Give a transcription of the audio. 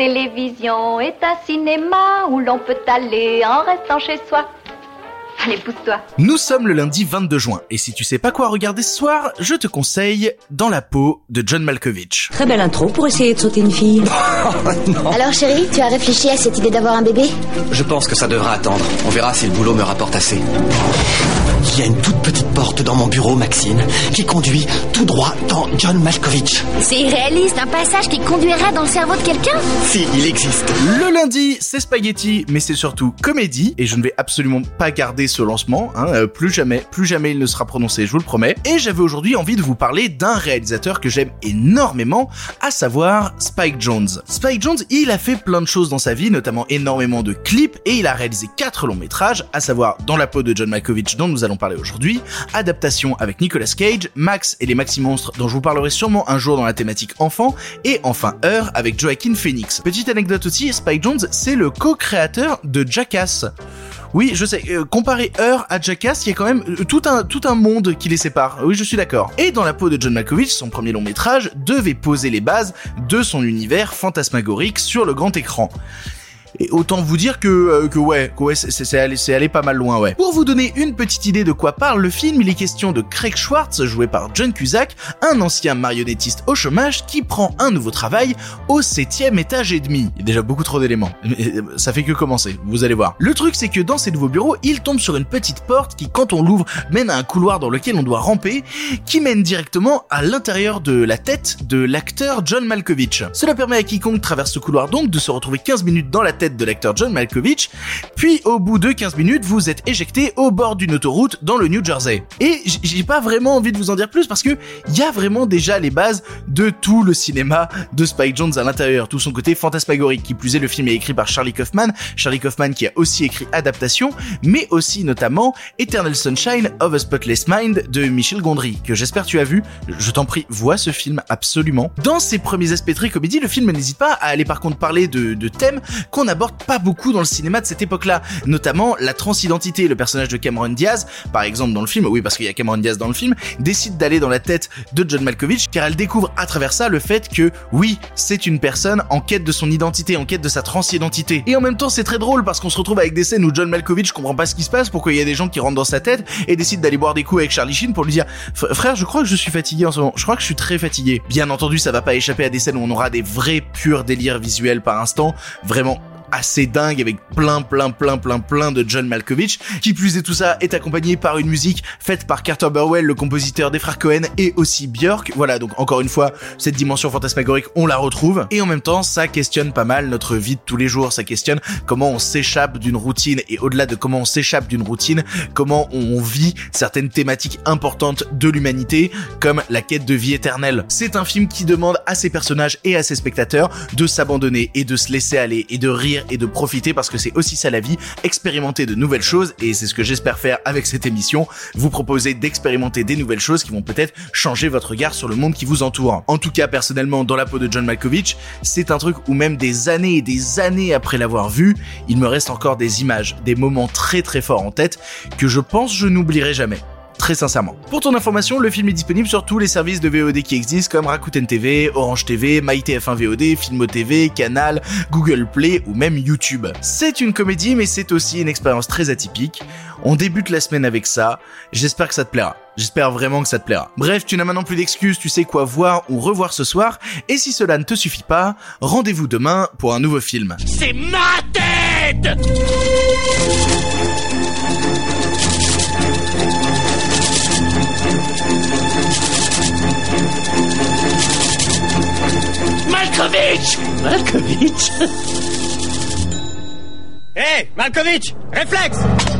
télévision est un cinéma où l'on peut aller en restant chez soi. Allez, pousse-toi. Nous sommes le lundi 22 juin, et si tu sais pas quoi regarder ce soir, je te conseille Dans la peau de John Malkovich. Très belle intro pour essayer de sauter une fille. Alors chérie, tu as réfléchi à cette idée d'avoir un bébé? Je pense que ça devra attendre. On verra si le boulot me rapporte assez. Il y a une toute petite porte dans mon bureau, Maxine, qui conduit tout droit dans John Malkovich. C'est irréaliste, un passage qui conduira dans le cerveau de quelqu'un? Si, il existe. Le lundi, c'est spaghetti, mais c'est surtout comédie, et je ne vais absolument pas garder ce lancement, hein, euh, plus jamais, plus jamais il ne sera prononcé, je vous le promets. Et j'avais aujourd'hui envie de vous parler d'un réalisateur que j'aime énormément, à savoir Spike Jones. Spike Jones, il a fait plein de choses dans sa vie, notamment énormément de clips, et il a réalisé quatre longs métrages, à savoir Dans la peau de John Malkovich, dont nous allons parler aujourd'hui, adaptation avec Nicolas Cage, Max et les Maxi Monstres, dont je vous parlerai sûrement un jour dans la thématique enfant, et enfin Heure avec Joaquin Phoenix. Petite anecdote aussi, Spike Jones, c'est le co-créateur de Jackass. Oui, je sais, euh, comparer Heure à Jackass, il y a quand même euh, tout un, tout un monde qui les sépare. Oui, je suis d'accord. Et dans la peau de John Malkovich, son premier long métrage devait poser les bases de son univers fantasmagorique sur le grand écran. Et autant vous dire que, euh, ouais, que c'est- allé, pas mal loin, ouais. Pour vous donner une petite idée de quoi parle le film, il est question de Craig Schwartz, joué par John Cusack, un ancien marionnettiste au chômage qui prend un nouveau travail au septième étage et demi. Il y a déjà beaucoup trop d'éléments. Euh, Ça fait que commencer, vous allez voir. Le truc c'est que dans ces nouveaux bureaux, il tombe sur une petite porte qui, quand on l'ouvre, mène à un couloir dans lequel on doit ramper, qui mène directement à l'intérieur de la tête de l'acteur John Malkovich. Cela permet à quiconque traverse ce couloir donc de se retrouver 15 minutes dans la tête de l'acteur John Malkovich, puis au bout de 15 minutes, vous êtes éjecté au bord d'une autoroute dans le New Jersey. Et j'ai pas vraiment envie de vous en dire plus parce que il y a vraiment déjà les bases de tout le cinéma de Spike Jones à l'intérieur, tout son côté fantasmagorique. Qui plus est, le film est écrit par Charlie Kaufman, Charlie Kaufman qui a aussi écrit Adaptation, mais aussi notamment Eternal Sunshine of a Spotless Mind de Michel Gondry, que j'espère tu as vu. Je t'en prie, vois ce film absolument. Dans ses premiers aspects très comédie, le film n'hésite pas à aller par contre parler de, de thèmes qu'on aborde pas beaucoup dans le cinéma de cette époque-là, notamment la transidentité. Le personnage de Cameron Diaz, par exemple dans le film, oui parce qu'il y a Cameron Diaz dans le film, décide d'aller dans la tête de John Malkovich car elle découvre à travers ça le fait que oui, c'est une personne en quête de son identité, en quête de sa transidentité. Et en même temps, c'est très drôle parce qu'on se retrouve avec des scènes où John Malkovich comprend pas ce qui se passe, pourquoi il y a des gens qui rentrent dans sa tête et décident d'aller boire des coups avec Charlie Sheen pour lui dire frère, je crois que je suis fatigué en ce moment. Je crois que je suis très fatigué. Bien entendu, ça va pas échapper à des scènes où on aura des vrais purs délires visuels par instant, vraiment assez dingue avec plein plein plein plein plein de John Malkovich qui plus est tout ça est accompagné par une musique faite par Carter Burwell le compositeur des frères Cohen et aussi Björk. Voilà donc encore une fois cette dimension fantasmagorique on la retrouve. Et en même temps ça questionne pas mal notre vie de tous les jours. Ça questionne comment on s'échappe d'une routine et au-delà de comment on s'échappe d'une routine comment on vit certaines thématiques importantes de l'humanité comme la quête de vie éternelle. C'est un film qui demande à ses personnages et à ses spectateurs de s'abandonner et de se laisser aller et de rire et de profiter parce que c'est aussi ça la vie, expérimenter de nouvelles choses et c'est ce que j'espère faire avec cette émission, vous proposer d'expérimenter des nouvelles choses qui vont peut-être changer votre regard sur le monde qui vous entoure. En tout cas, personnellement, dans la peau de John Malkovich, c'est un truc où même des années et des années après l'avoir vu, il me reste encore des images, des moments très très forts en tête que je pense je n'oublierai jamais sincèrement. Pour ton information, le film est disponible sur tous les services de VOD qui existent comme Rakuten TV, Orange TV, MyTF1 VOD, Filmo TV, Canal, Google Play ou même YouTube. C'est une comédie mais c'est aussi une expérience très atypique. On débute la semaine avec ça, j'espère que ça te plaira. J'espère vraiment que ça te plaira. Bref, tu n'as maintenant plus d'excuses, tu sais quoi voir ou revoir ce soir, et si cela ne te suffit pas, rendez-vous demain pour un nouveau film. C'est ma tête Malkovich. Hé, Malkovich Réflexe